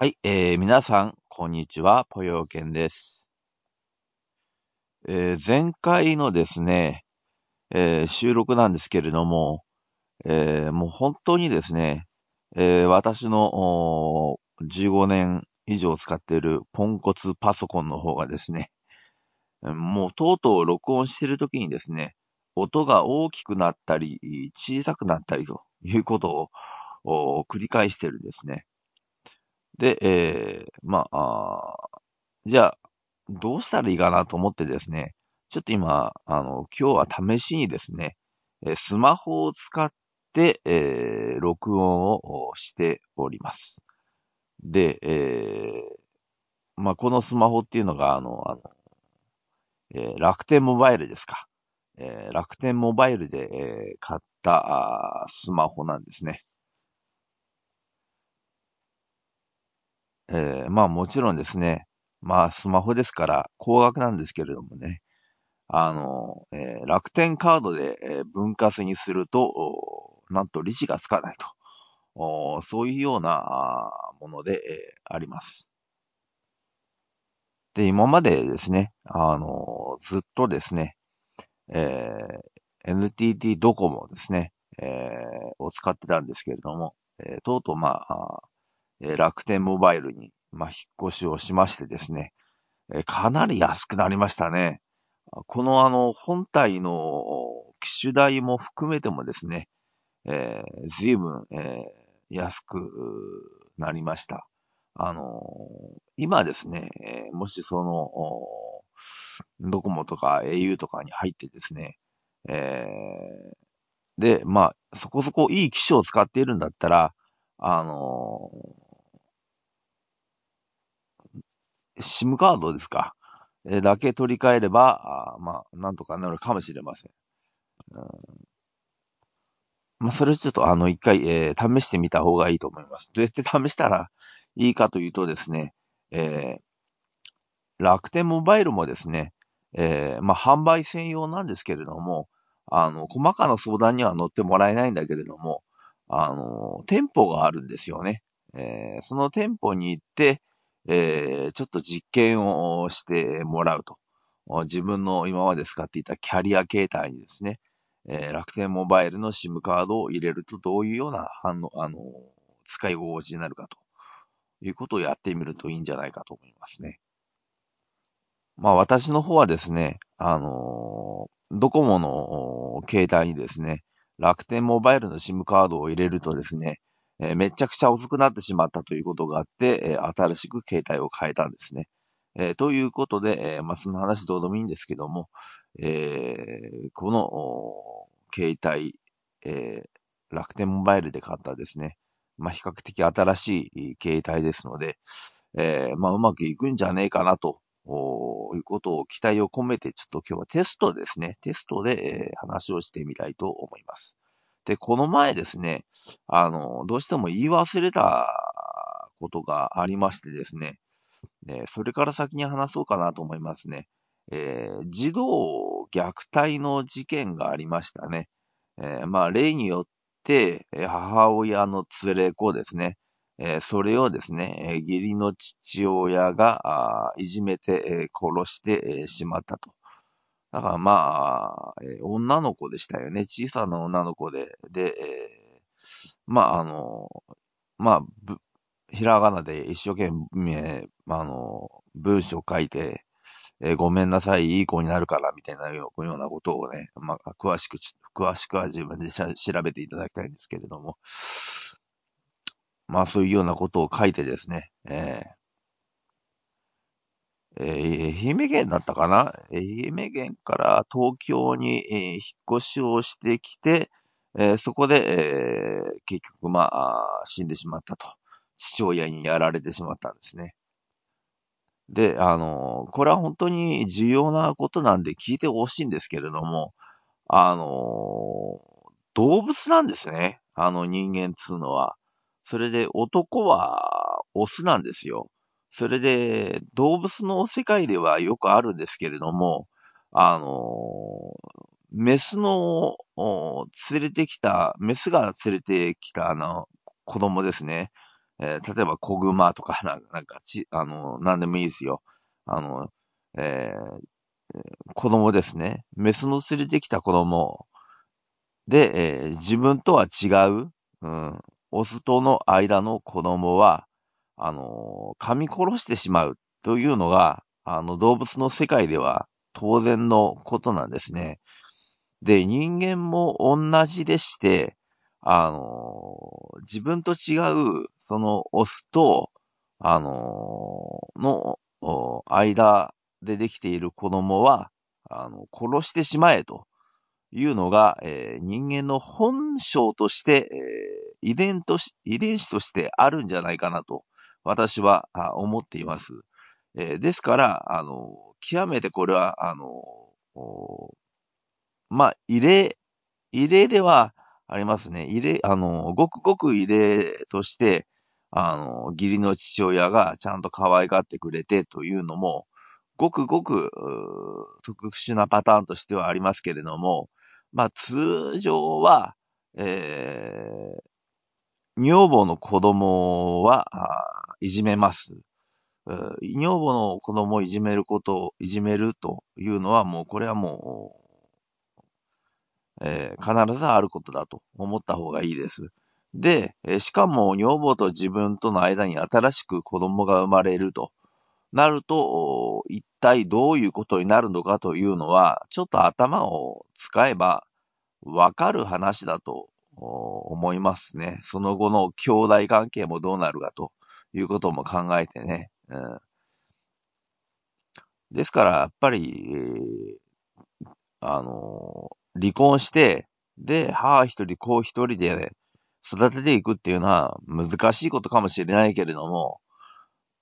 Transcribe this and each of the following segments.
はい、えー、皆さん、こんにちは、ぽよけんです。えー、前回のですね、えー収録なんですけれども、えーもう本当にですね、えー私の15年以上使っているポンコツパソコンの方がですね、もうとうとう録音しているときにですね、音が大きくなったり、小さくなったりということを繰り返してるんですね。で、えーまあ、じゃあ、どうしたらいいかなと思ってですね、ちょっと今、あの、今日は試しにですね、スマホを使って、えー録音をしております。で、えーまあ、このスマホっていうのが、あの、あの、えー楽天モバイルですか。えー楽天モバイルで、えー買ったあスマホなんですね。えーまあもちろんですね、まあスマホですから高額なんですけれどもね、あの、えー楽天カードで、えー分割にすると、なんと利子がつかないと、そういうようなもので、えーあります。で、今までですね、あのずっとですね、えー NTT ドコモですね、えーを使ってたんですけれども、えーとうとうまあ、え楽天モバイルに、まあ、引っ越しをしましてですね、えかなり安くなりましたね。このあの、本体の機種代も含めてもですね、えー、随分、えー安くなりました。あのー今ですね、えーもしその、ドコモとか au とかに入ってですね、えーで、まあ、そこそこいい機種を使っているんだったら、あのー、SIM カードですか、えーだけ取り替えれば、あまあ、なんとかなるかもしれません。うんまあ、それちょっとあの、一回、えー試してみた方がいいと思います。どうやって試したらいいかというとですね、えー楽天モバイルもですね、えーまあ、販売専用なんですけれども、あの、細かな相談には乗ってもらえないんだけれども、あの、店舗があるんですよね。えーその店舗に行って、えーちょっと実験をしてもらうと。自分の今まで使っていたキャリア形態にですね、えー楽天モバイルの SIM カードを入れるとどういうような反応、あの、使い心地になるかということをやってみるといいんじゃないかと思いますね。まあ私の方はですね、あのードコモの携帯にですね、楽天モバイルの SIM カードを入れるとですね、えーめちゃくちゃ遅くなってしまったということがあって、えー新しく携帯を変えたんですね。えーということで、えまあその話どうでもいいんですけども、えこの携帯、え楽天モバイルで買ったですね、まあ比較的新しい携帯ですので、えまあうまくいくんじゃねえかなと、いうことを期待を込めて、ちょっと今日はテストですね。テストで、え話をしてみたいと思います。で、この前ですね、あの、どうしても言い忘れたことがありましてですね、えそれから先に話そうかなと思いますね。えー児童虐待の事件がありましたね。えーまあ、例によって、母親の連れ子ですね。えーそれをですね、義理の父親が、あいじめて、殺して、しまったと。だからまあ、えー女の子でしたよね。小さな女の子で。で、えーまああの、まあ、ぶひらがなで一生懸命、あの、文章書いて、えーごめんなさい、いい子になるから、みたいなようなことをね、まあ、詳しく、詳しくは自分でしゃ調べていただきたいんですけれども、まあ、そういうようなことを書いてですね、えーえー愛媛県だったかな？愛媛県から東京に、えー引っ越しをしてきて、えーそこで、えー結局、まあ、死んでしまったと。父親にやられてしまったんですね。で、あの、これは本当に重要なことなんで聞いてほしいんですけれども、あの、動物なんですね。あの人間っつうのは。それで男はオスなんですよ。それで動物の世界ではよくあるんですけれども、あの、メスのお連れてきた、メスが連れてきたあの子供ですね。えー、例えば子熊と か、なんかち、あの、なんでもいいですよ。あの、えー、子供ですね。メスの連れてきた子供で、えー、自分とは違う、うん、オスとの間の子供は、あの、噛み殺してしまうというのが、あの、動物の世界では当然のことなんですね。で、人間も同じでして、あの、自分と違う、その、オスと、あの、の、間でできている子供は、あの、殺してしまえというのが、えー、人間の本性として、えー、遺伝とし、遺伝子としてあるんじゃないかなと、私は思っています。えー、ですから、あの、極めてこれは、あの、まあ、異例、異例ではありますね。異例、あの、ごくごく異例として、あの、義理の父親がちゃんと可愛がってくれてというのも、ごくごく特殊なパターンとしてはありますけれども、まあ通常は、えー、女房の子供はいじめます。女房の子供をいじめることを、いじめるというのはもう、これはもう、えー、必ずあることだと思った方がいいです。で、しかも女房と自分との間に新しく子供が生まれるとなると、一体どういうことになるのかというのは、ちょっと頭を使えばわかる話だと思いますね。その後の兄弟関係もどうなるかということも考えてね。うん、ですから、やっぱり、えー、あのー、離婚して、で、母一人、子一人で育てていくっていうのは難しいことかもしれないけれども、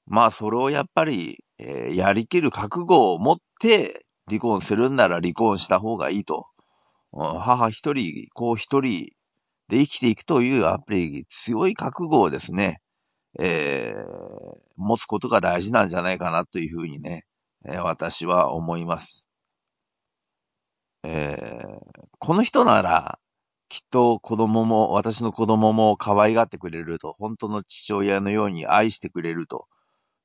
まあ、それをやっぱり、えー、やりきる覚悟を持って離婚するんなら離婚した方がいいと。うん母一人、子一人で生きていくというやっぱり強い覚悟をですね、えー、持つことが大事なんじゃないかなというふうにね、えー、私は思います。えー、この人なら、きっと子供も、私の子供も可愛がってくれると、本当の父親のように愛してくれると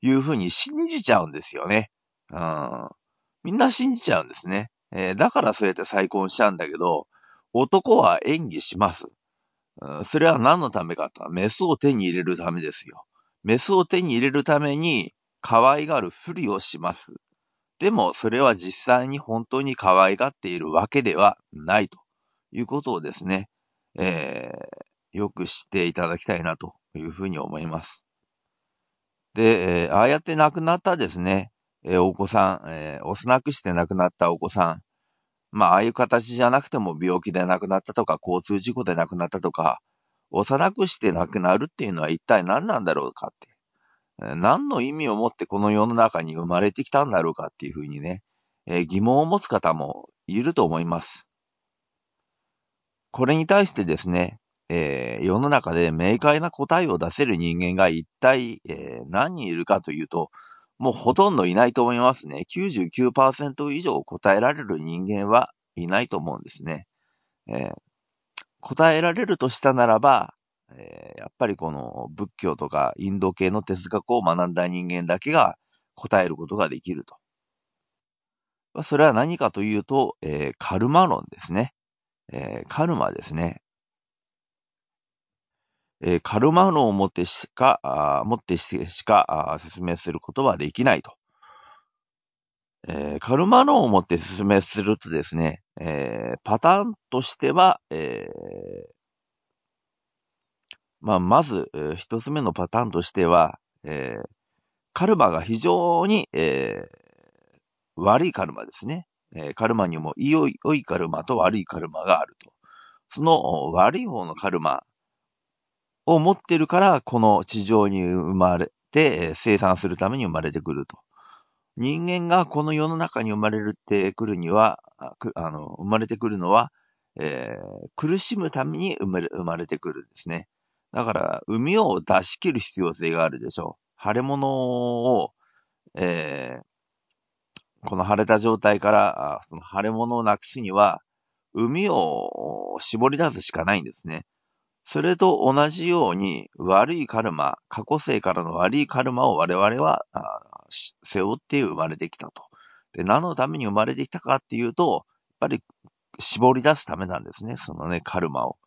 いうふうに信じちゃうんですよね。うん。みんな信じちゃうんですね。えー、だからそうやって再婚しちゃうんだけど、男は演技します。それは何のためかと、メスを手に入れるためですよ。メスを手に入れるために、可愛がるふりをします。でも、それは実際に本当に可愛がっているわけではないということをですね、えー、よく知っていただきたいなというふうに思います。で、えー、ああやって亡くなったですね、えー、お子さん、えー、幼くして亡くなったお子さん、まあ、ああいう形じゃなくても病気で亡くなったとか、交通事故で亡くなったとか、幼くして亡くなるっていうのは一体何なんだろうかって。何の意味を持ってこの世の中に生まれてきたんだろうかっていうふうにね、え、疑問を持つ方もいると思います。これに対してですね、えー、世の中で明快な答えを出せる人間が一体、えー、何人いるかというと、もうほとんどいないと思いますね。99%以上答えられる人間はいないと思うんですね。えー、答えられるとしたならば、えー、やっぱりこの仏教とかインド系の哲学を学んだ人間だけが答えることができると。それは何かというと、えー、カルマ論ですね。えー、カルマですね。えー、カルマ論をもってしか、あもってしか説明することはできないと。えー、カルマ論をもって説明するとですね、えー、パターンとしては、えー、まあ、まず、一つ目のパターンとしては、えー、カルマが非常に、えー、悪いカルマですね。えー、カルマにも良い良いカルマと悪いカルマがあると。その悪い方のカルマを持ってるから、この地上に生まれて、生産するために生まれてくると。人間がこの世の中に生まれるってくるには、あの、生まれてくるのは、えー、苦しむために生まれ生まれてくるんですね。だから、海を出し切る必要性があるでしょう。腫れ物を、えー、この腫れた状態から、その腫れ物をなくすには、海を絞り出すしかないんですね。それと同じように悪いカルマ、過去世からの悪いカルマを我々は背負って生まれてきたと。で、何のために生まれてきたかっていうと、やっぱり絞り出すためなんですね。そのね、カルマを。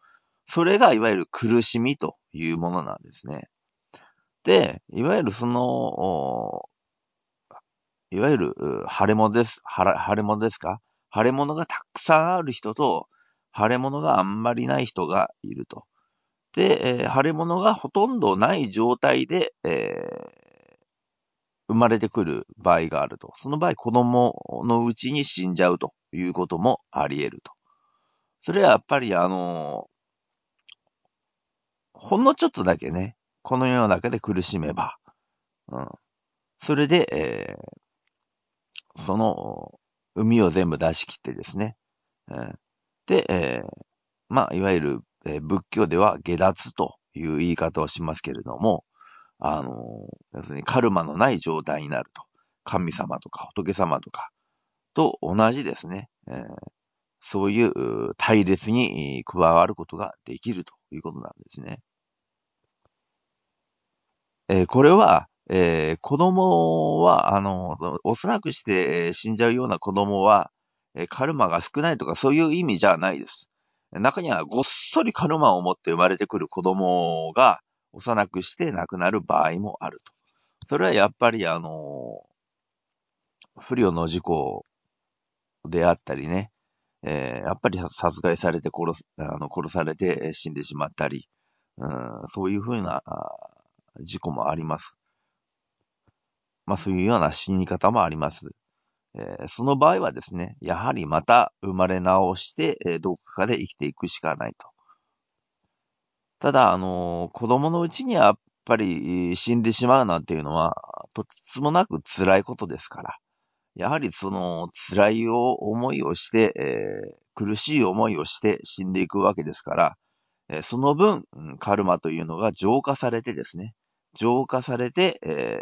それがいわゆる苦しみというものなんですね。で、いわゆるその、いわゆる腫れ物です。腫れ物ですか？腫れ物がたくさんある人と、腫れ物があんまりない人がいると。で、えー、腫れ物がほとんどない状態で、えー、生まれてくる場合があると。その場合、子供のうちに死んじゃうということもあり得ると。それはやっぱりあのー、ほんのちょっとだけね、この世の中で苦しめば、うん。それで、えー、その、海を全部出し切ってですね、えー、で、えー、まあ、いわゆるえー、仏教では下脱という言い方をしますけれども、あの要するにカルマのない状態になると。神様とか仏様とかと同じですね、えー、そういう対立に加わることができるということなんですね。えー、これは、えー、子供は、あの、幼くして死んじゃうような子供は、カルマが少ないとかそういう意味じゃないです。中にはごっそりカルマを持って生まれてくる子供が幼くして亡くなる場合もあると。それはやっぱりあの、不慮の事故であったりね、えー、やっぱり殺害されて殺す、あの、殺されて死んでしまったり、うん、そういうふうな事故もあります。まあそういうような死に方もあります。え、その場合はですね、やはりまた生まれ直して、え、どこかで生きていくしかないと。ただ、あの、子供のうちにやっぱり死んでしまうなんていうのは、とつもなく辛いことですから、やはりその辛い思いをして、え、苦しい思いをして死んでいくわけですから、え、その分、カルマというのが浄化されてですね、浄化されて、え、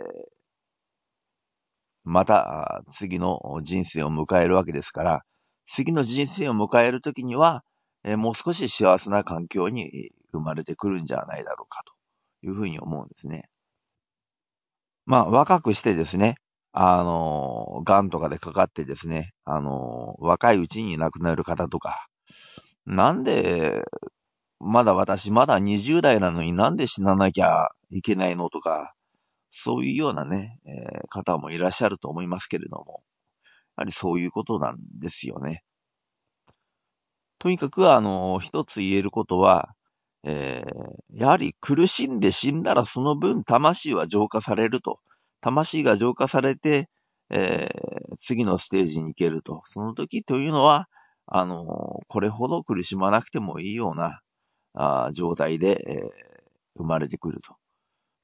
また次の人生を迎えるわけですから、次の人生を迎えるときには、えもう少し幸せな環境に生まれてくるんじゃないだろうかというふうに思うんですね。まあ、若くしてですね、あの、癌とかでかかってですね、あの、若いうちに亡くなる方とか、なんで、まだ私、まだ20代なのになんで死ななきゃいけないのとか、そういうようなね、えー、方もいらっしゃると思いますけれども、やはりそういうことなんですよね。とにかく、あの、一つ言えることは、えー、やはり苦しんで死んだらその分魂は浄化されると。魂が浄化されて、えー、次のステージに行けると。その時というのは、あの、これほど苦しまなくてもいいようなあ状態で、えー、生まれてくると。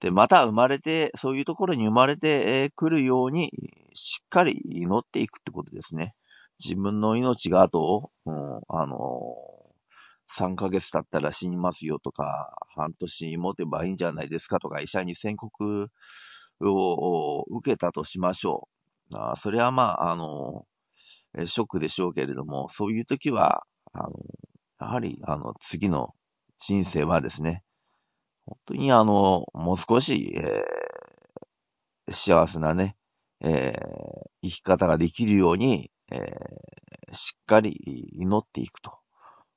で、また生まれて、そういうところに生まれてくるように、しっかり祈っていくってことですね。自分の命があと、うん、あの3ヶ月経ったら死にますよとか、半年持てばいいんじゃないですかとか、医者に宣告を受けたとしましょう。あそれはまあ、あの、ショックでしょうけれども、そういう時は、あの、やはり、あの、次の人生はですね、本当にあの、もう少し、えー、幸せなね、えー、生き方ができるように、えー、しっかり祈っていくと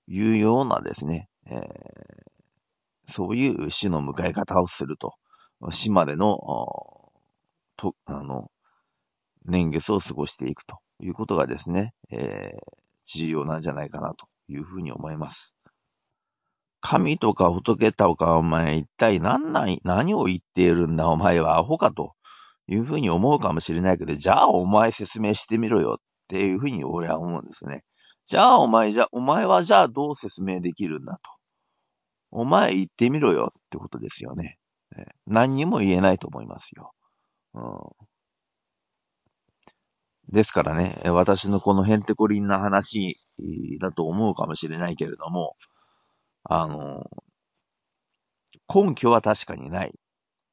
いうようなですね、えー、そういう死の迎え方をすると、死までの、と、あの、年月を過ごしていくということがですね、えー、重要なんじゃないかなというふうに思います。神とか仏とかお前一体何なん何を言っているんだお前はアホかというふうに思うかもしれないけど、じゃあお前説明してみろよっていうふうに俺は思うんですね。じゃあお前じゃ、お前はじゃあどう説明できるんだと。お前言ってみろよってことですよね。何にも言えないと思いますよ。うん、ですからね、私のこのヘンテコリンな話だと思うかもしれないけれども、あの、根拠は確かにない。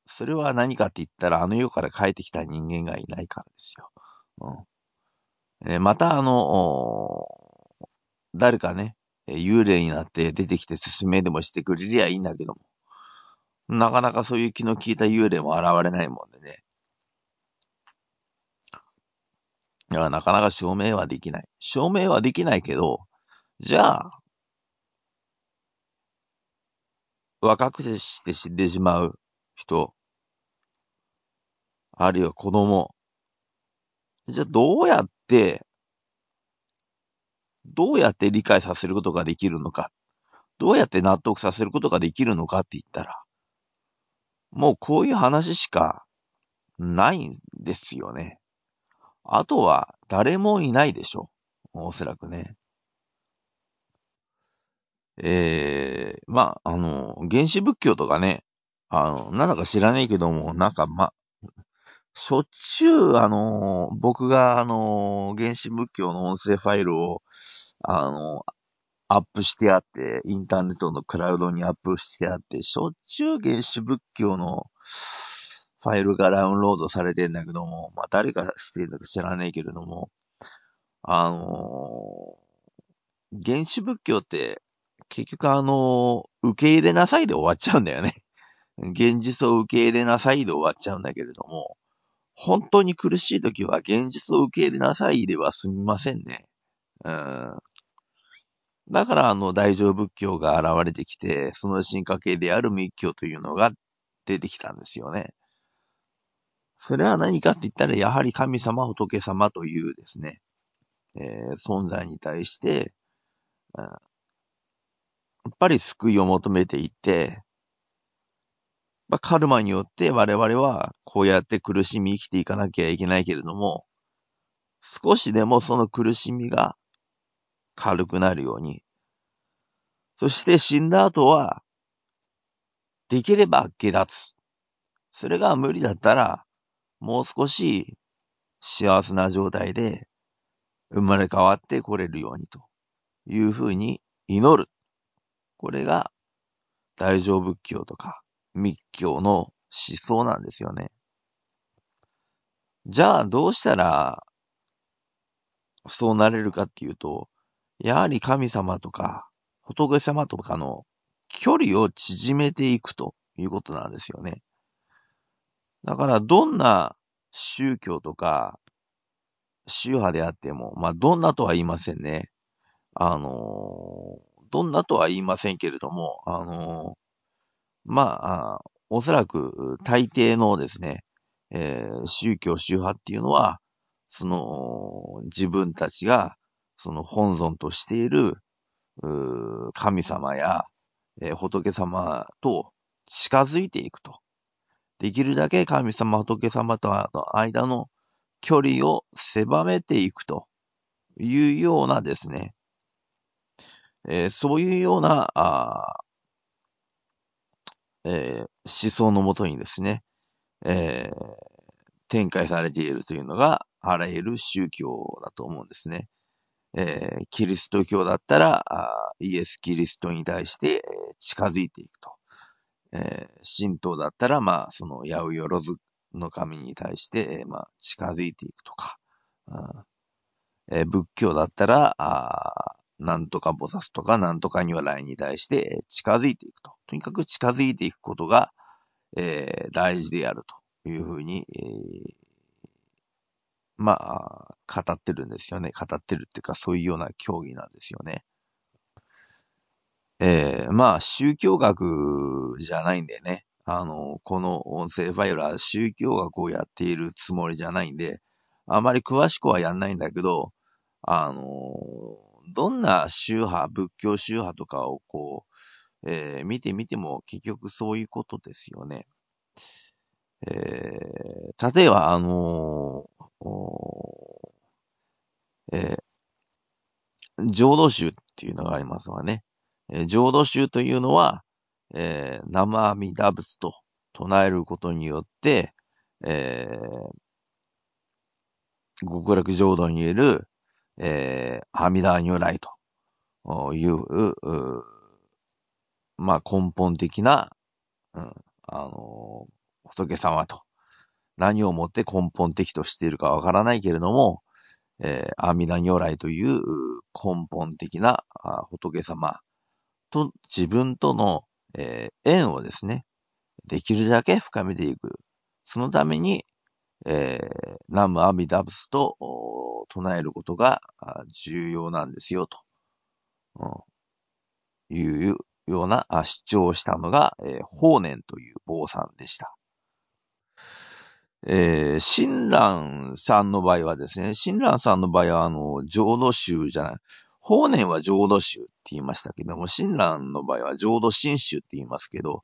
それは何かって言ったら、あの世から帰ってきた人間がいないからですよ。うん、えまた、あの、誰かね、幽霊になって出てきて進めでもしてくれりゃいいんだけども。なかなかそういう気の利いた幽霊も現れないもんでね。いや、なかなか証明はできない。証明はできないけど、じゃあ、若くして死んでしまう人、あるいは子供、じゃあどうやって、どうやって理解させることができるのか、どうやって納得させることができるのかって言ったら、もうこういう話しかないんですよね。あとは誰もいないでしょう。おそらくね。ええー、まあ、あの、原始仏教とかね、あの、なんだか知らねえけども、なんかま、しょっちゅう、あの、僕が、あの、原始仏教の音声ファイルを、あの、アップしてあって、インターネットのクラウドにアップしてあって、しょっちゅう原始仏教のファイルがダウンロードされてんだけども、まあ誰がしてるのか知らないけれども、あのー、原始仏教って結局あの、受け入れなさいで終わっちゃうんだよね。現実を受け入れなさいで終わっちゃうんだけれども、本当に苦しい時は現実を受け入れなさいでは済みませんね。うん。だからあの大乗仏教が現れてきて、その進化系である密教というのが出てきたんですよね。それは何かって言ったら、やはり神様、仏様というですね、えー、存在に対して、っぱり救いを求めていて、まあ、カルマによって我々はこうやって苦しみ生きていかなきゃいけないけれども、少しでもその苦しみが軽くなるように、そして死んだ後は、できれば下脱。それが無理だったら、もう少し幸せな状態で生まれ変わってこれるようにというふうに祈る。これが大乗仏教とか密教の思想なんですよね。じゃあどうしたらそうなれるかっていうと、やはり神様とか仏様とかの距離を縮めていくということなんですよね。だからどんな宗教とか宗派であっても、まあどんなとは言いませんね。あのどんなとは言いませんけれども、あのまあ、おそらく大抵のですね、えー、宗教宗派っていうのは、その自分たちがその本尊としている神様や、えー、仏様と近づいていくと。できるだけ神様、仏様との間の距離を狭めていくというようなですね、えー、そういうような、あえー、思想のもとにですね、えー、展開されているというのが、あらゆる宗教だと思うんですね。えー、キリスト教だったらイエス・キリストに対して近づいていくと。えー、神道だったら、まあ、その、八百万の神に対して、え、まあ、近づいていくとか、えー、仏教だったら、あなんとか菩薩とかなんとか如来に対して近づいていくと。とにかく近づいていくことが、えー、大事であるというふうに、えー、まあ、語ってるんですよね。語ってるっていうか、そういうような競技なんですよね。えー、まあ、宗教学じゃないんでね。あの、この音声ファイルは宗教学をやっているつもりじゃないんで、あまり詳しくはやんないんだけど、あの、どんな宗派、仏教宗派とかをこう、えー、見てみても結局そういうことですよね。えー、例えば、あのえー、浄土宗っていうのがありますわね。えー、浄土宗というのは、えー、生阿弥陀仏と唱えることによって、えー、極楽浄土にいる、えー、阿弥陀如来という、うまあ根本的な、うん、あのー、仏様と何をもって根本的としているかわからないけれども、えー、阿弥陀如来という根本的な仏様と自分との、えー、縁をですね、できるだけ深めていく。そのために、えー、ナムアミダブスと唱えることが重要なんですよ、と、うん、いうような主張をしたのが、えー、法然という坊さんでした。えー、親鸞さんの場合はですね、親鸞さんの場合は、あの、浄土宗じゃない、法然は浄土宗って言いましたけども、親鸞の場合は浄土真宗って言いますけど、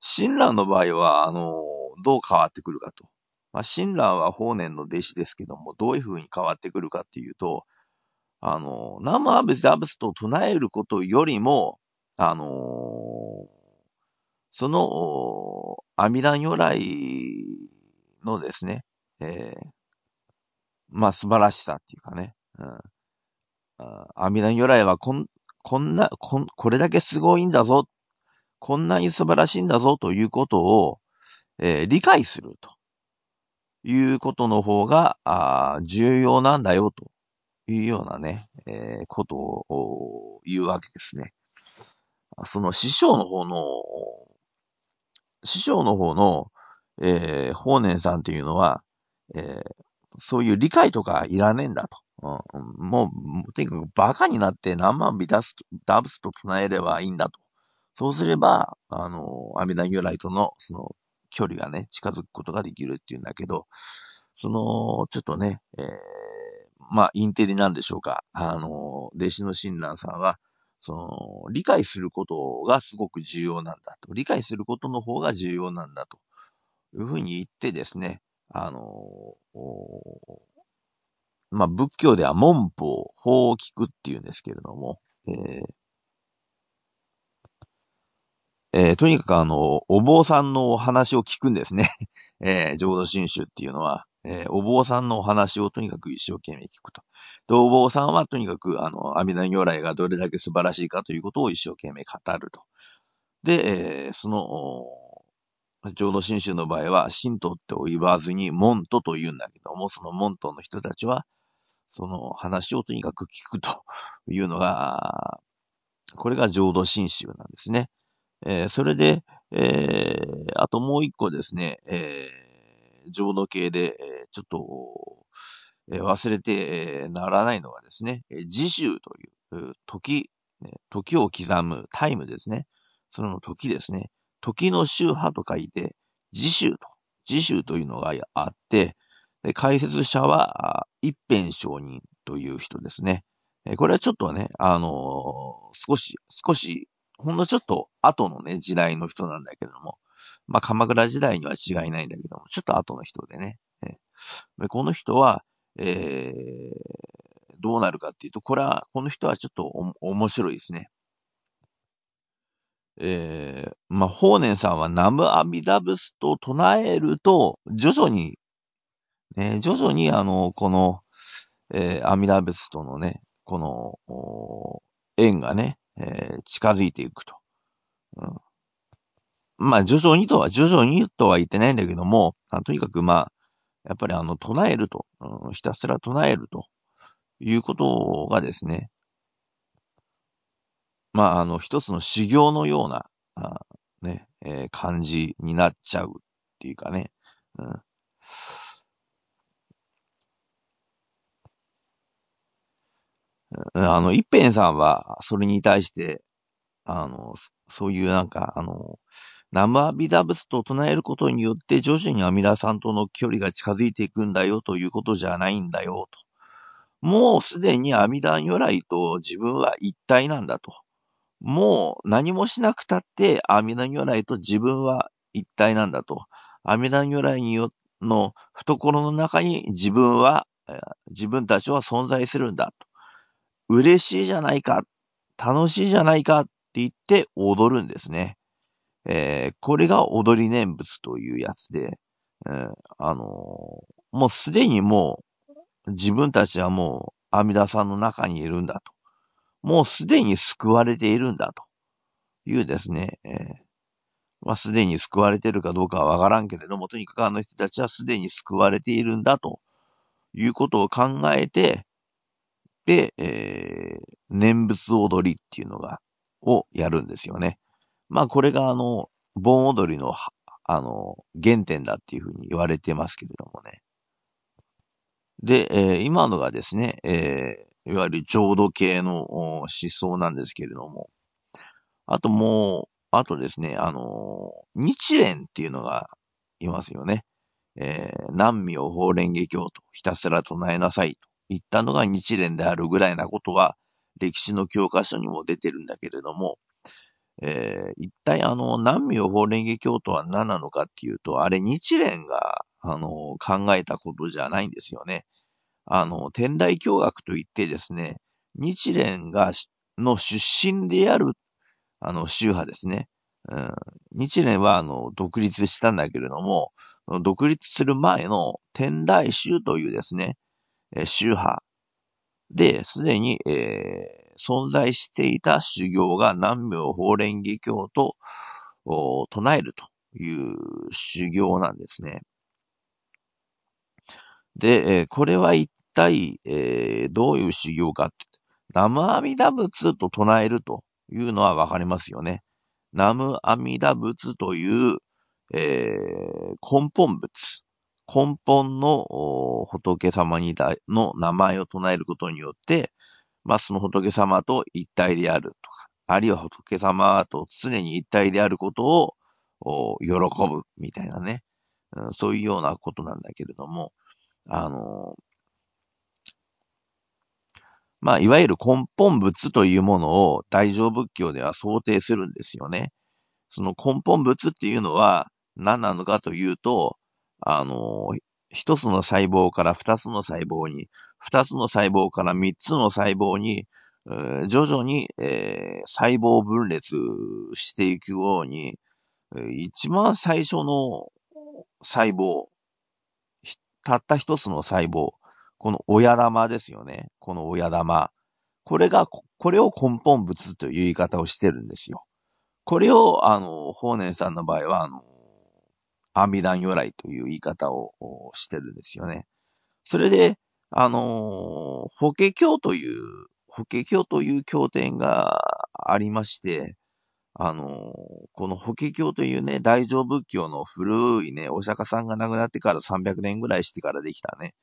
親鸞の場合は、あの、どう変わってくるかと。まあ、親鸞は法然の弟子ですけども、どういう風に変わってくるかっていうと、あの、ナムアブズアブスと唱えることよりも、あのその、阿弥陀如来のですね、えー、まあ素晴らしさっていうかね、うん、阿弥陀如来はこん、こんな、こん、これだけすごいんだぞ、こんなに素晴らしいんだぞということを、えー、理解すると。いうことの方が、あ重要なんだよというようなね、えー、ことを言うわけですね。その師匠の方の、師匠の方の、えー、法然さんっていうのは、えー、そういう理解とかいらねえんだと。うん、もう、とにかくバカになって何万ビダスダブスと唱えればいいんだと。そうすれば、あの、阿弥陀如来との、その、距離がね、近づくことができるっていうんだけど、その、ちょっとね、えー、まあ、インテリなんでしょうか。あの、弟子の親鸞さんは、その、理解することがすごく重要なんだと。理解することの方が重要なんだと。いうふうに言ってですね、あの、まあ、仏教では文法、法を聞くっていうんですけれども、えーえー、とにかくあの、お坊さんのお話を聞くんですね。えー、浄土真宗っていうのは、えー、お坊さんのお話をとにかく一生懸命聞くと。で、お坊さんはとにかく、あの、阿弥陀如来がどれだけ素晴らしいかということを一生懸命語ると。で、えー、その、浄土真宗の場合は、神道って言わずに、門徒と言うんだけども、その門徒の人たちは、その話をとにかく聞くというのが、これが浄土真宗なんですね。えー、それで、えー、あともう一個ですね、えー、浄土系で、え、ちょっと、え、忘れてえならないのがですね、えー、自習という、時、時を刻むタイムですね。その時ですね。時の宗派と書いて、自習と、自習というのがあって、解説者は一辺上人という人ですね。これはちょっとね、あのー、少し、少し、ほんのちょっと後のね、時代の人なんだけども、まあ、鎌倉時代には違いないんだけども、ちょっと後の人でね。えこの人は、えー、どうなるかっていうと、これは、この人はちょっと面白いですね。えー、まあ、法然さんはナムアミダブスと唱えると、徐々に、ね、徐々にあの、この、えー、アミダブスとのね、この、縁がね、えー、近づいていくと。うん、まあ、徐々にとは、徐々にとは言ってないんだけども、とにかくまあ、やっぱりあの、唱えると、うん、ひたすら唱えるということがですね、まあ、あの、一つの修行のような、あね、えー、感じになっちゃうっていうかね。うん、あの、一辺さんは、それに対して、あの、そういうなんか、あの、ナムアビダブスと唱えることによって、徐々に阿弥陀さんとの距離が近づいていくんだよということじゃないんだよと。もうすでに阿弥陀如来と自分は一体なんだと。もう何もしなくたって阿弥陀如来と自分は一体なんだと。阿弥陀如来によの懐の中に自分は、自分たちは存在するんだと。嬉しいじゃないか、楽しいじゃないかって言って踊るんですね。えー、これが踊り念仏というやつで、えー、あのー、もうすでにもう自分たちはもう阿弥陀さんの中にいるんだと。もうすでに救われているんだというですね、えー、まあ、すでに救われているかどうかはわからんけれども、とにかくあの人たちはすでに救われているんだということを考えて、で、え念仏踊りっていうのが、をやるんですよね。まあこれがあの、盆踊りの、あの、原点だっていうふうに言われてますけれどもね。で、えー、今のがですね、えー、いわゆる浄土系の思想なんですけれども、あともう、あとですね、あのー、日蓮っていうのがいますよね。えー、南無法蓮華経とひたすら唱えなさいと言ったのが日蓮であるぐらいなことは、歴史の教科書にも出てるんだけれども、えー、一体あの、南無法蓮華経とは何なのかっていうと、あれ日蓮が、あの、考えたことじゃないんですよね。あの、天台教学といってですね、日蓮が、の出身である、あの、宗派ですね。うん、日蓮は、あの、独立したんだけれども、独立する前の天台宗というですね、宗派で、すでに、えー、存在していた修行が南無法蓮華経と唱えるという修行なんですね。で、えー、これは一体、えー、どういう修行かって、南無阿弥陀仏と唱えるというのはわかりますよね。南無阿弥陀仏という、えー、根本仏。根本の仏様にだの名前を唱えることによって、まあ、その仏様と一体であるとか、あるいは仏様と常に一体であることを喜ぶみたいなね、うん、そういうようなことなんだけれども、あの、まあ、いわゆる根本仏というものを大乗仏教では想定するんですよね。その根本仏っていうのは何なのかというと、あの、一つの細胞から二つの細胞に、二つの細胞から三つの細胞に、徐々に、えー、細胞分裂していくように、一番最初の細胞、たった一つの細胞、この親玉ですよね。この親玉。これが、これを根本物という言い方をしてるんですよ。これを、あの、法然さんの場合は、あの、阿弥陀如来という言い方をしてるんですよね。それで、あの、法華経という、法華経という経典がありまして、あの、この法華経というね、大乗仏教の古いね、お釈迦さんが亡くなってから300年ぐらいしてからできたね、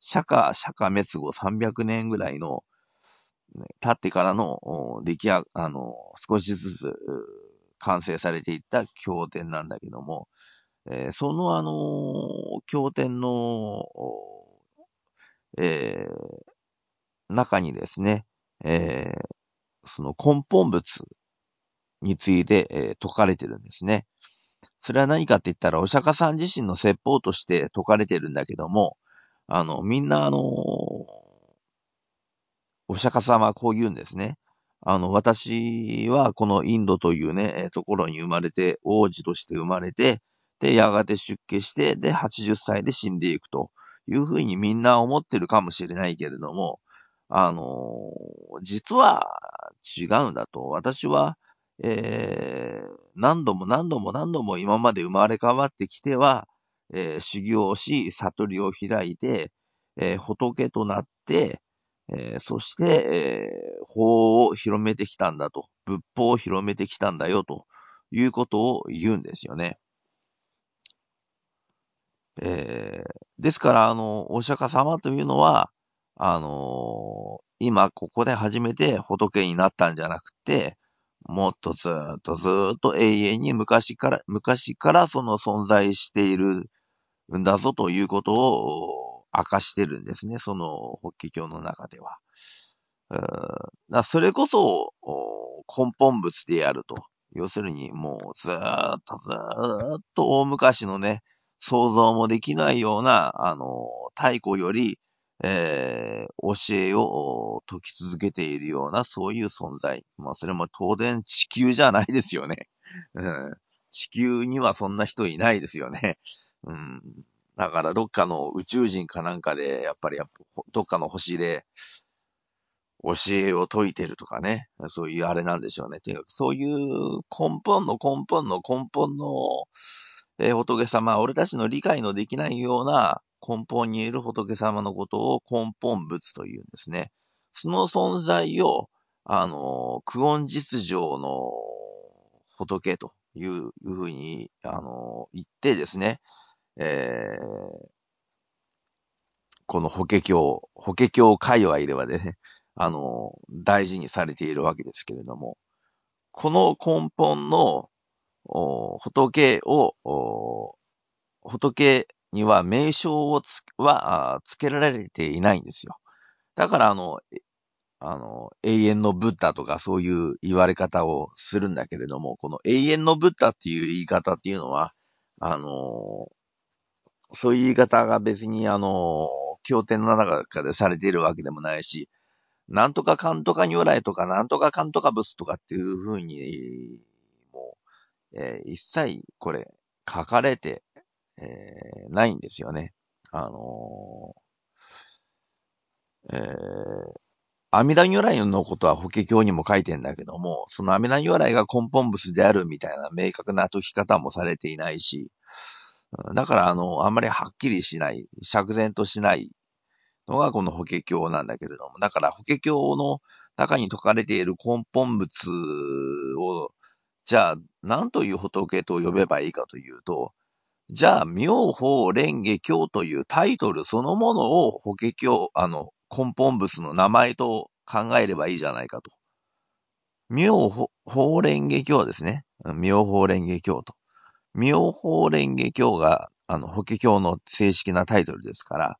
釈迦、釈迦滅後300年ぐらいの、ね、経ってからの出来上あの、少しずつ完成されていった経典なんだけども、えー、そのあの、経典の、えー、中にですね、えー、その根本物について、えー、説かれてるんですね。それは何かって言ったら、お釈迦さん自身の説法として説かれてるんだけども、あの、みんなあの、お釈迦様はこう言うんですね。あの、私はこのインドというね、ところに生まれて、王子として生まれて、で、やがて出家して、で、80歳で死んでいくというふうにみんな思ってるかもしれないけれども、あの実は違うんだと。私は、えー、何度も何度も何度も今まで生まれ変わってきては、えー、修行し、悟りを開いて、えー、仏となって、えー、そして、えー、法を広めてきたんだと。仏法を広めてきたんだよということを言うんですよね。えー、ですから、あの、お釈迦様というのは、あのー、今ここで初めて仏になったんじゃなくて、もっとずっとずっと永遠に昔から、昔からその存在しているんだぞということを明かしてるんですね。その法華経の中では。だそれこそ根本物であると。要するにもうずっとずっと大昔のね、想像もできないような、あの、太古より、えー、教えを解き続けているような、そういう存在。まあ、それも当然地球じゃないですよね。うん、地球にはそんな人いないですよね。うん、だからどっかの宇宙人かなんかで、やっぱりどっかの星で教えを解いてるとかね。そういうあれなんでしょうね。とにかそういう根本の根本の根本のえー、仏様、俺たちの理解のできないような根本にいる仏様のことを根本仏というんですね。その存在を、あの、苦音実情の仏というふうに、あの、言ってですね、えー、この法華経、法華経界隈ではね、あの、大事にされているわけですけれども、この根本の仏を、仏には名称をつは付けられていないんですよ。だからあの、あの、永遠のブッダとかそういう言われ方をするんだけれども、この永遠のブッダっていう言い方っていうのは、あの、そういう言い方が別にあの、経典の中でされているわけでもないし、なんとかかんとか如来とか、なんとかかんとか仏とかっていうふうに、えー、一切これ書かれて、えー、ないんですよね。あのー、えー、阿弥陀如来のことは法華経にも書いてんだけども、その阿弥陀如来が根本物であるみたいな明確な解き方もされていないし、だから、あの、あんまりはっきりしない、釈然としないのがこの法華経なんだけれども、だから法華経の中に説かれている根本物を、じゃあ、何という仏と呼べばいいかというと、じゃあ、妙法蓮華経というタイトルそのものを法華経、あの、根本物の名前と考えればいいじゃないかと。妙法蓮華経ですね。妙法蓮華経と。妙法蓮華経が、あの、法華経の正式なタイトルですから、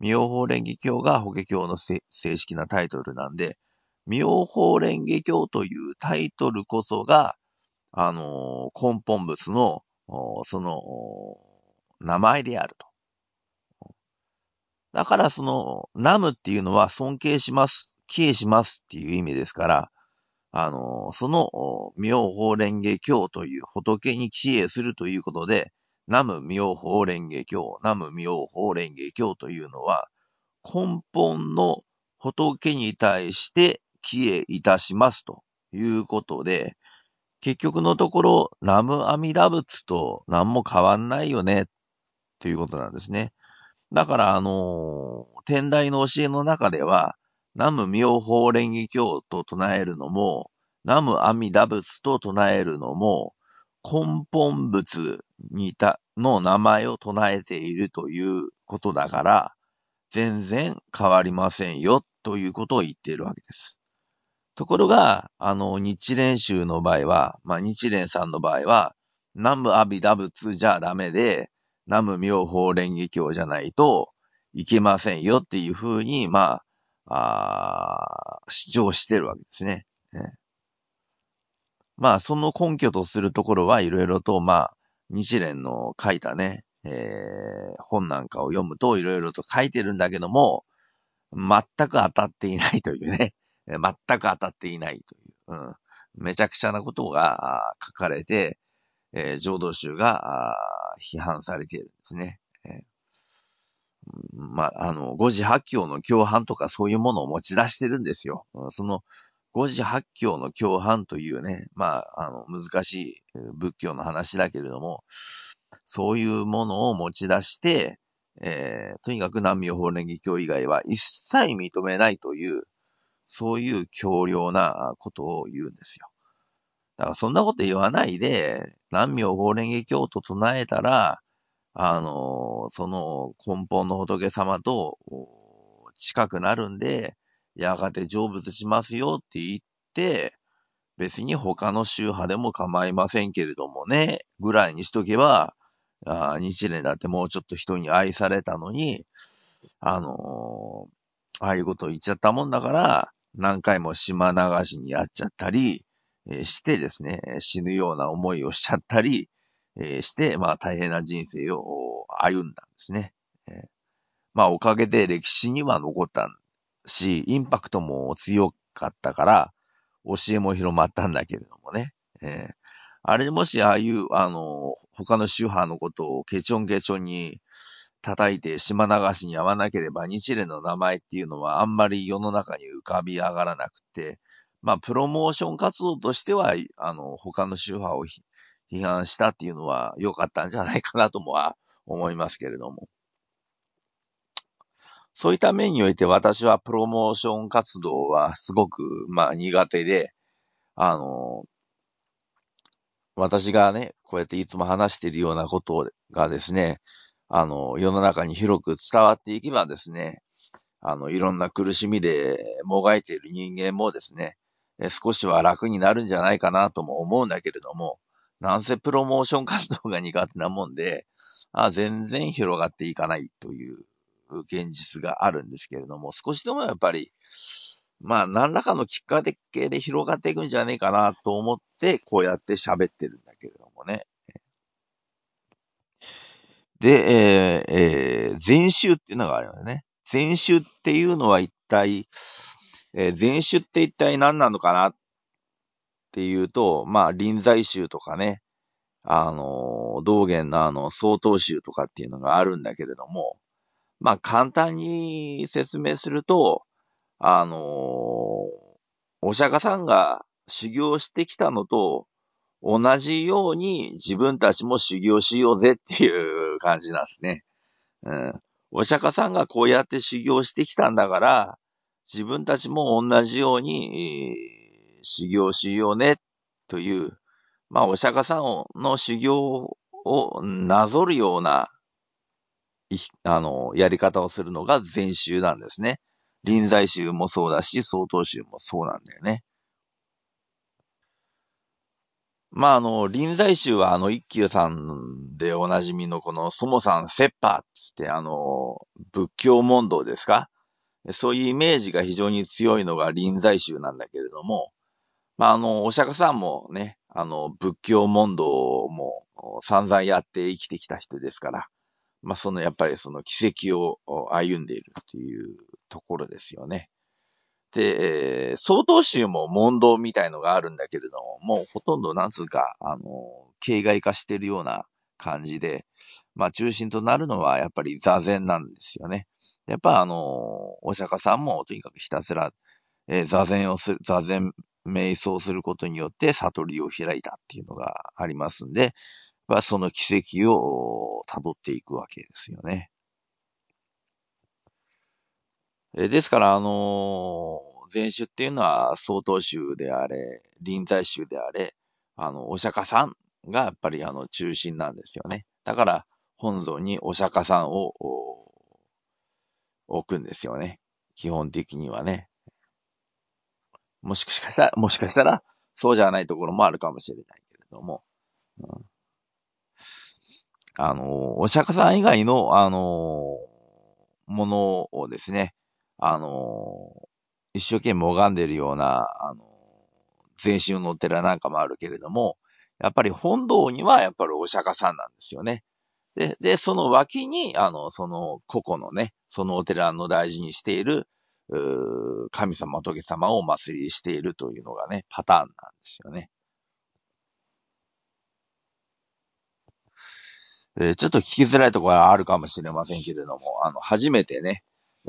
妙法蓮華経が法華経の正式なタイトルなんで、妙法蓮華経というタイトルこそが、あのー、根本物の、その、名前であると。だからその、ナムっていうのは尊敬します、敬しますっていう意味ですから、あの、その、妙法蓮華経という仏に帰依するということで、南無妙法蓮華経、南無妙法蓮華経というのは、根本の仏に対して帰依いたしますということで、結局のところ、南無阿弥陀仏と何も変わんないよね、ということなんですね。だから、あの天台の教えの中では、南無妙法蓮華経と唱えるのも、南無阿弥陀仏と唱えるのも、根本仏にた、の名前を唱えているということだから、全然変わりませんよということを言っているわけです。ところが、あの、日蓮宗の場合は、まあ、日蓮さんの場合は、南無阿弥陀仏じゃダメで、南無妙法蓮華経じゃないといけませんよっていうふうに、まあ、あ主張してるわけですね。ねまあ、その根拠とするところはいろいろと、まあ、日蓮の書いたね、えー、本なんかを読むといろいろと書いてるんだけども、全く当たっていないというね、全く当たっていないという、うん、めちゃくちゃなことが書かれて、えー、浄土宗が批判されているんですね。えー、まあ、あの、五時八教の共犯とかそういうものを持ち出してるんですよ。その五時八教の共犯というね、まあ、あの、難しい仏教の話だけれども、そういうものを持ち出して、えー、とにかく南無法蓮華経以外は一切認めないという、そういう強量なことを言うんですよ。だからそんなこと言わないで、南無法蓮華経と唱えたら、あの、その根本の仏様と近くなるんで、やがて成仏しますよって言って、別に他の宗派でも構いませんけれどもね、ぐらいにしとけば、あ日蓮だってもうちょっと人に愛されたのに、あのー、ああいうことを言っちゃったもんだから、何回も島流しにやっちゃったり、え、してですね、死ぬような思いをしちゃったり、え、して、まあ大変な人生を歩んだんですね。え、まあおかげで歴史には残ったし、インパクトも強かったから、教えも広まったんだけれどもね。え、あれもしああいう、あの、他の宗派のことをケチョンケチョンに叩いて島流しに合わなければ日蓮の名前っていうのはあんまり世の中に浮かび上がらなくて、まあ、プロモーション活動としては、あの、他の宗派を批判したっていうのは良かったんじゃないかなともは思いますけれども。そういった面において私はプロモーション活動はすごく、まあ苦手で、あの、私がね、こうやっていつも話しているようなことがですね、あの、世の中に広く伝わっていけばですね、あの、いろんな苦しみでもがいている人間もですね、少しは楽になるんじゃないかなとも思うんだけれども、なんせプロモーション活動が苦手なもんで、あ全然広がっていかないという現実があるんですけれども、少しでもやっぱり、まあ、何らかのきっかけで広がっていくんじゃねえかなと思って、こうやって喋ってるんだけれどもね。で、えー、えー、前週っていうのがあるよね。前週っていうのは一体、えー、前週って一体何なのかなっていうと、まあ、臨済宗とかね、あの、道元のあの、曹洞宗とかっていうのがあるんだけれども、まあ、簡単に説明すると、あのお釈迦さんが修行してきたのと同じように自分たちも修行しようぜっていう感じなんですね。うん。お釈迦さんがこうやって修行してきたんだから、自分たちも同じように、えー、修行しようねという、まあ、お釈迦さんの修行をなぞるような、あの、やり方をするのが禅宗なんですね。臨済宗もそうだし、曹洞宗もそうなんだよね。まあ、あの、臨済宗はあの一休さんでおなじみのこのソモさんセッパーっつってあの、仏教問答ですか？そういうイメージが非常に強いのが臨済宗なんだけれども、まあ、あの、お釈迦さんもね、あの、仏教問答も散々やって生きてきた人ですから、まあ、その、やっぱりその奇跡を歩んでいるっていうところですよね。で、えー、総統集も問答みたいのがあるんだけれども、もうほとんどなんつうか、あの、形骸化してるような感じで、まあ中心となるのはやっぱり座禅なんですよね。やっぱあの、お釈迦さんもとにかくひたすら、えー、座禅をする、座禅、瞑想することによって悟りを開いたっていうのがありますんで、まあ、その奇跡を辿っていくわけですよね。えですから、あのー、前種っていうのは、曹洞宗であれ、臨済宗であれ、あの、お釈迦さんがやっぱりあの中心なんですよね。だから、本尊にお釈迦さんを置くんですよね。基本的にはね。もしかしたら、もしかしたら、そうじゃないところもあるかもしれないけれども。うん、あの、お釈迦さん以外の、あの、ものをですね、あの、一生懸命拝んでるような、あの、全身のお寺なんかもあるけれども、やっぱり本堂にはやっぱりお釈迦さんなんですよね。で、で、その脇に、あの、その個々のね、そのお寺の大事にしている、う神様、仏様をお祭りしているというのがね、パターンなんですよね。えー、ちょっと聞きづらいところはあるかもしれませんけれども、あの、初めてね、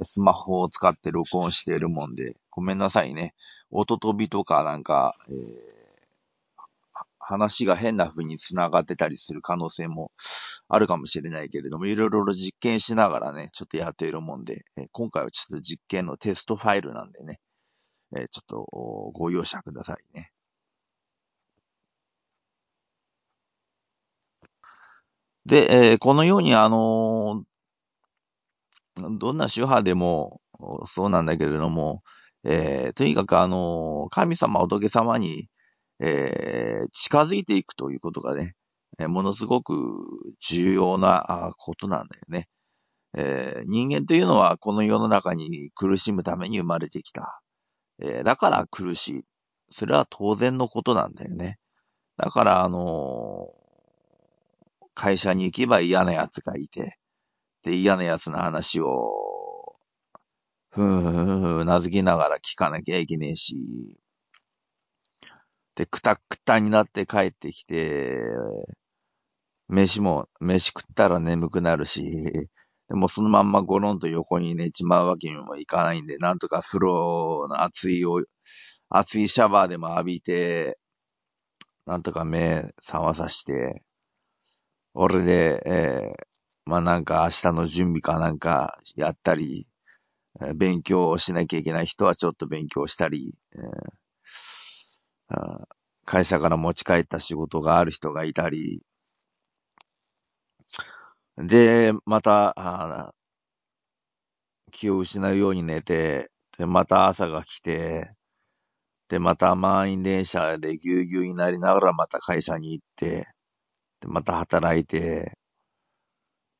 スマホを使って録音しているもんで、ごめんなさいね。音飛びとかなんか、えー、話が変な風に繋がってたりする可能性もあるかもしれないけれども、いろいろ実験しながらね、ちょっとやっているもんで、えー、今回はちょっと実験のテストファイルなんでね、えー、ちょっとご容赦くださいね。で、えー、このようにあのどんな宗派でもそうなんだけれども、えー、とにかくあの、神様、仏様に、えー、近づいていくということがね、ものすごく重要なことなんだよね。えー、人間というのはこの世の中に苦しむために生まれてきた。えー、だから苦しい。それは当然のことなんだよね。だから、あのー、会社に行けば嫌な奴がいて、で、嫌な奴の話を、ふんふんふんふん、なずきながら聞かなきゃいけねえし、で、くたくたになって帰ってきて、飯も、飯食ったら眠くなるし、でもそのまんまゴロンと横に寝ちまうわけにもいかないんで、なんとか風呂の熱いお、熱いシャワーでも浴びて、なんとか目覚まさして、俺で、えー、まあなんか明日の準備かなんかやったり、勉強をしなきゃいけない人はちょっと勉強したり、会社から持ち帰った仕事がある人がいたり、で、また、気を失うように寝て、で、また朝が来て、で、また満員電車でぎゅうぎゅうになりながらまた会社に行って、で、また働いて、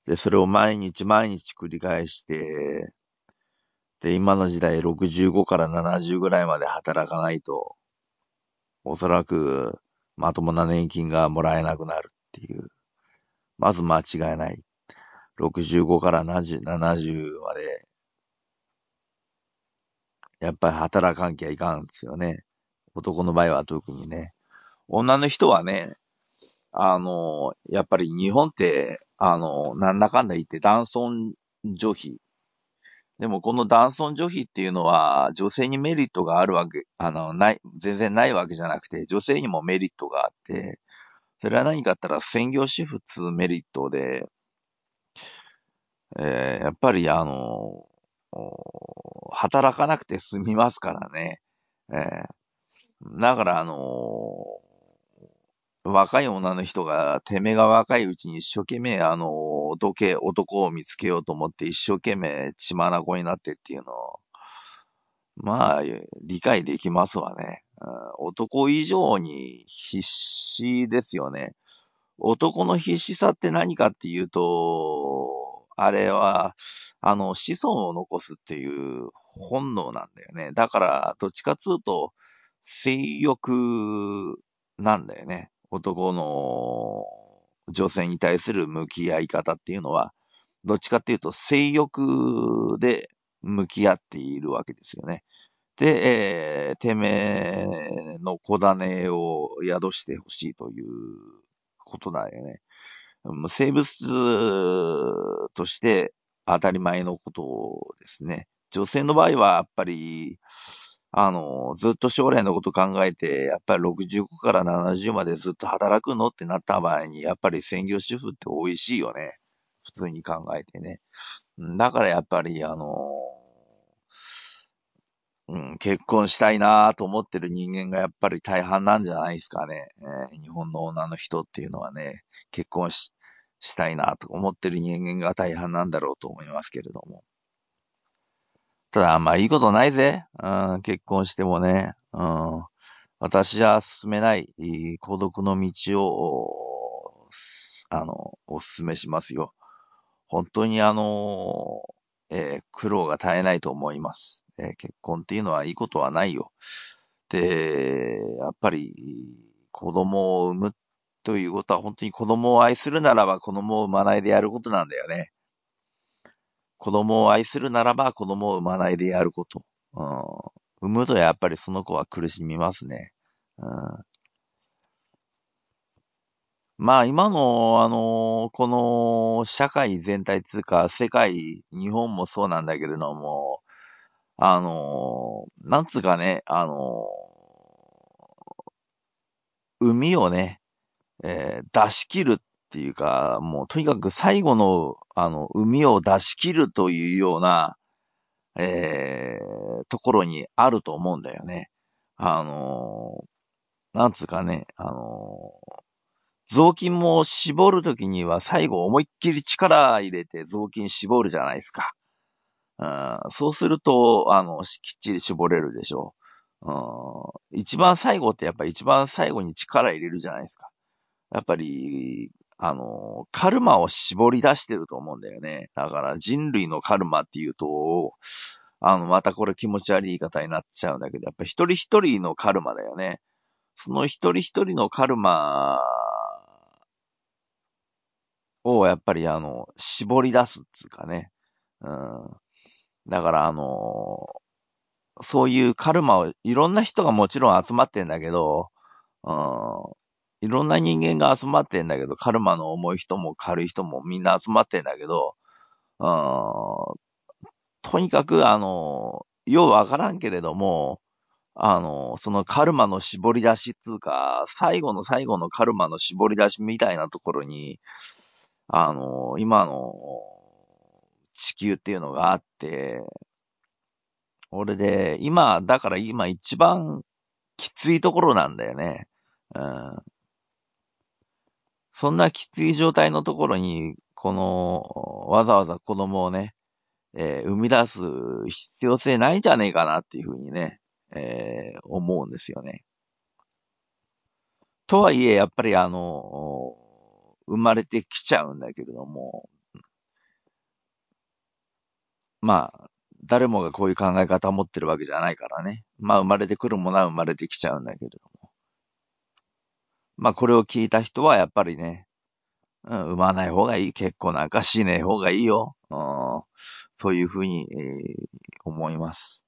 で、それを毎日毎日繰り返して、で、今の時代65から70ぐらいまで働かないと、おそらくまともな年金がもらえなくなるっていう。まず間違いない。65から70、70までやっぱり働かんきゃいかんですよね。男の場合は特にね。女の人はね、あの、やっぱり日本って、あの、なんだかんだ言って男尊女卑。でもこの男尊女卑っていうのは女性にメリットがあるわけ、あの、ない、全然ないわけじゃなくて、女性にもメリットがあって、それは何かって言ったら専業主婦つメリットで、えー、やっぱりあの、働かなくて済みますからね。えー、だからあのー、若い女の人が、てめえが若いうちに一生懸命あの、男男を見つけようと思って一生懸命血眼になってっていうのを、まあ、理解できますわね。男以上に必死ですよね。男の必死さって何かっていうと、あれは、あの、子孫を残すっていう本能なんだよね。だから、どっちかっつうと、性欲なんだよね。男の女性に対する向き合い方っていうのは、どっちかっていうと性欲で向き合っているわけですよね。で、えー、てめえの小種を宿してほしいということだよね。生物として当たり前のことですね。女性の場合はやっぱり、あの、ずっと将来のこと考えて、やっぱり65から70までずっと働くのってなった場合に、やっぱり専業主婦って美味しいよね。普通に考えてね。だからやっぱり、あの、うん、結婚したいなと思ってる人間がやっぱり大半なんじゃないですかね。えー、日本の女の人っていうのはね、結婚ししたいなと思ってる人間が大半なんだろうと思いますけれども。ただ、まあいいことないぜ。うん、結婚してもね。うん、私は進めない孤独の道を、あの、お勧めしますよ。本当にあの、えー、苦労が絶えないと思います。えー、結婚っていうのはいいことはないよ。で、やっぱり、子供を産むということは本当に子供を愛するならば子供を産まないでやることなんだよね。子供を愛するならば子供を産まないでやること。うん、産むとやっぱりその子は苦しみますね。うん、まあ今の、あの、この社会全体つうか世界、日本もそうなんだけれども、あの、なんつうかね、あの、海をね、えー、出し切るっっていうか、もうとにかく最後の、あの、海を出し切るというような、えー、ところにあると思うんだよね。あのなんつうかね、あの雑巾も絞るときには最後思いっきり力入れて雑巾絞るじゃないですか。うん、そうすると、あの、きっちり絞れるでしょう。うん、一番最後ってやっぱ一番最後に力入れるじゃないですか。やっぱり、あの、カルマを絞り出してると思うんだよね。だから人類のカルマっていうと、あの、またこれ気持ち悪い言い方になっちゃうんだけど、やっぱ一人一人のカルマだよね。その一人一人のカルマをやっぱりあの、絞り出すっつうかね。うん。だからあの、そういうカルマをいろんな人がもちろん集まってんだけど、うん、いろんな人間が集まってんだけど、カルマの重い人も軽い人もみんな集まってんだけど、うん、とにかく、あの、ようわからんけれども、あの、そのカルマの絞り出しっていうか、最後の最後のカルマの絞り出しみたいなところに、あの、今の地球っていうのがあって、俺で、今、だから今一番きついところなんだよね。うん。そんなきつい状態のところに、この、わざわざ子供をね、えー、生み出す必要性ないんじゃねえかなっていうふうにね、えー、思うんですよね。とはいえ、やっぱりあの、生まれてきちゃうんだけれども、まあ、誰もがこういう考え方を持ってるわけじゃないからね。まあ、生まれてくるものは生まれてきちゃうんだけれども。まあ、これを聞いた人はやっぱりね、うん、産まない方がいい。結構なんかしねえ方がいいよ。うん、そういうふうに、えー、思います。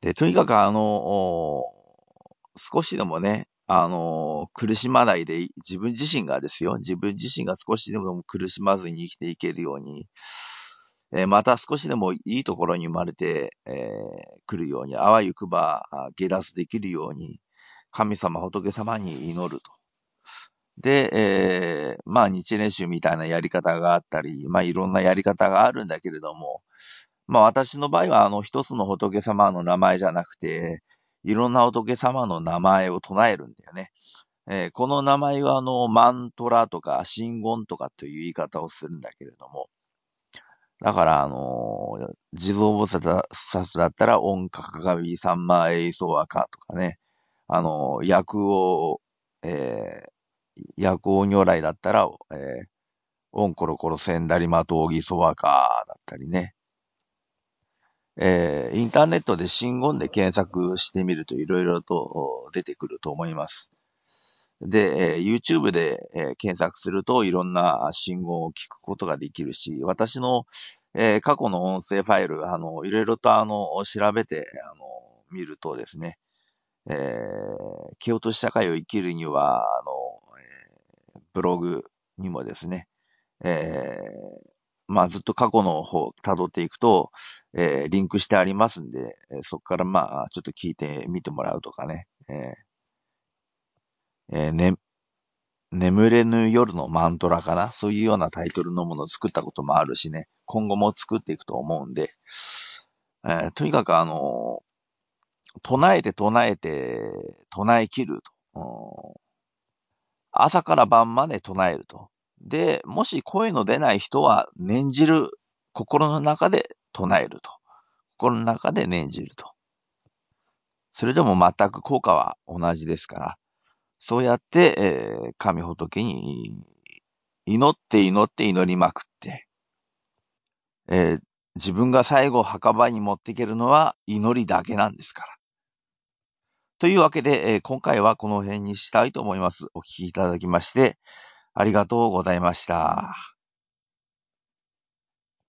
で、とにかくあの、少しでもね、あの、苦しまないで、自分自身がですよ、自分自身が少しでも苦しまずに生きていけるように、えー、また少しでもいいところに生まれて、えー、来るように、あわゆくば下脱できるように、神様、仏様に祈ると。で、えー、まあ日蓮宗みたいなやり方があったり、まあいろんなやり方があるんだけれども、まあ私の場合はあの一つの仏様の名前じゃなくて、いろんな仏様の名前を唱えるんだよね。えー、この名前はあのマントラとか神言とかという言い方をするんだけれども、だから、あのー、地蔵菩薩だったら、音かかがみ三万栄奏和歌とかね、あの、薬王、えー、薬王如来だったら、えー、オンコロコロセンダリマトーギソワカだったりね。えー、インターネットで信言で検索してみるといろいろと出てくると思います。で、えー、YouTube で、えー、検索するといろんな信号を聞くことができるし、私の、えー、過去の音声ファイル、あの、いろいろとあの、調べて、あの、見るとですね、えー、気落とし社会を生きるには、あの、えー、ブログにもですね、えー、まあずっと過去の方辿っていくと、えー、リンクしてありますんで、そこからまあちょっと聞いてみてもらうとかね、えーえー、ね、眠れぬ夜のマントラかなそういうようなタイトルのものを作ったこともあるしね、今後も作っていくと思うんで、えー、とにかくあの唱えて唱えて、唱え切ると。朝から晩まで唱えると。で、もし声の出ない人は念じる、心の中で唱えると。心の中で念じると。それでも全く効果は同じですから、そうやって、えー、神仏に祈って祈って祈りまくって、えー、自分が最後墓場に持っていけるのは祈りだけなんですから。というわけで、えー、今回はこの辺にしたいと思います。お聞きいただきまして、ありがとうございました。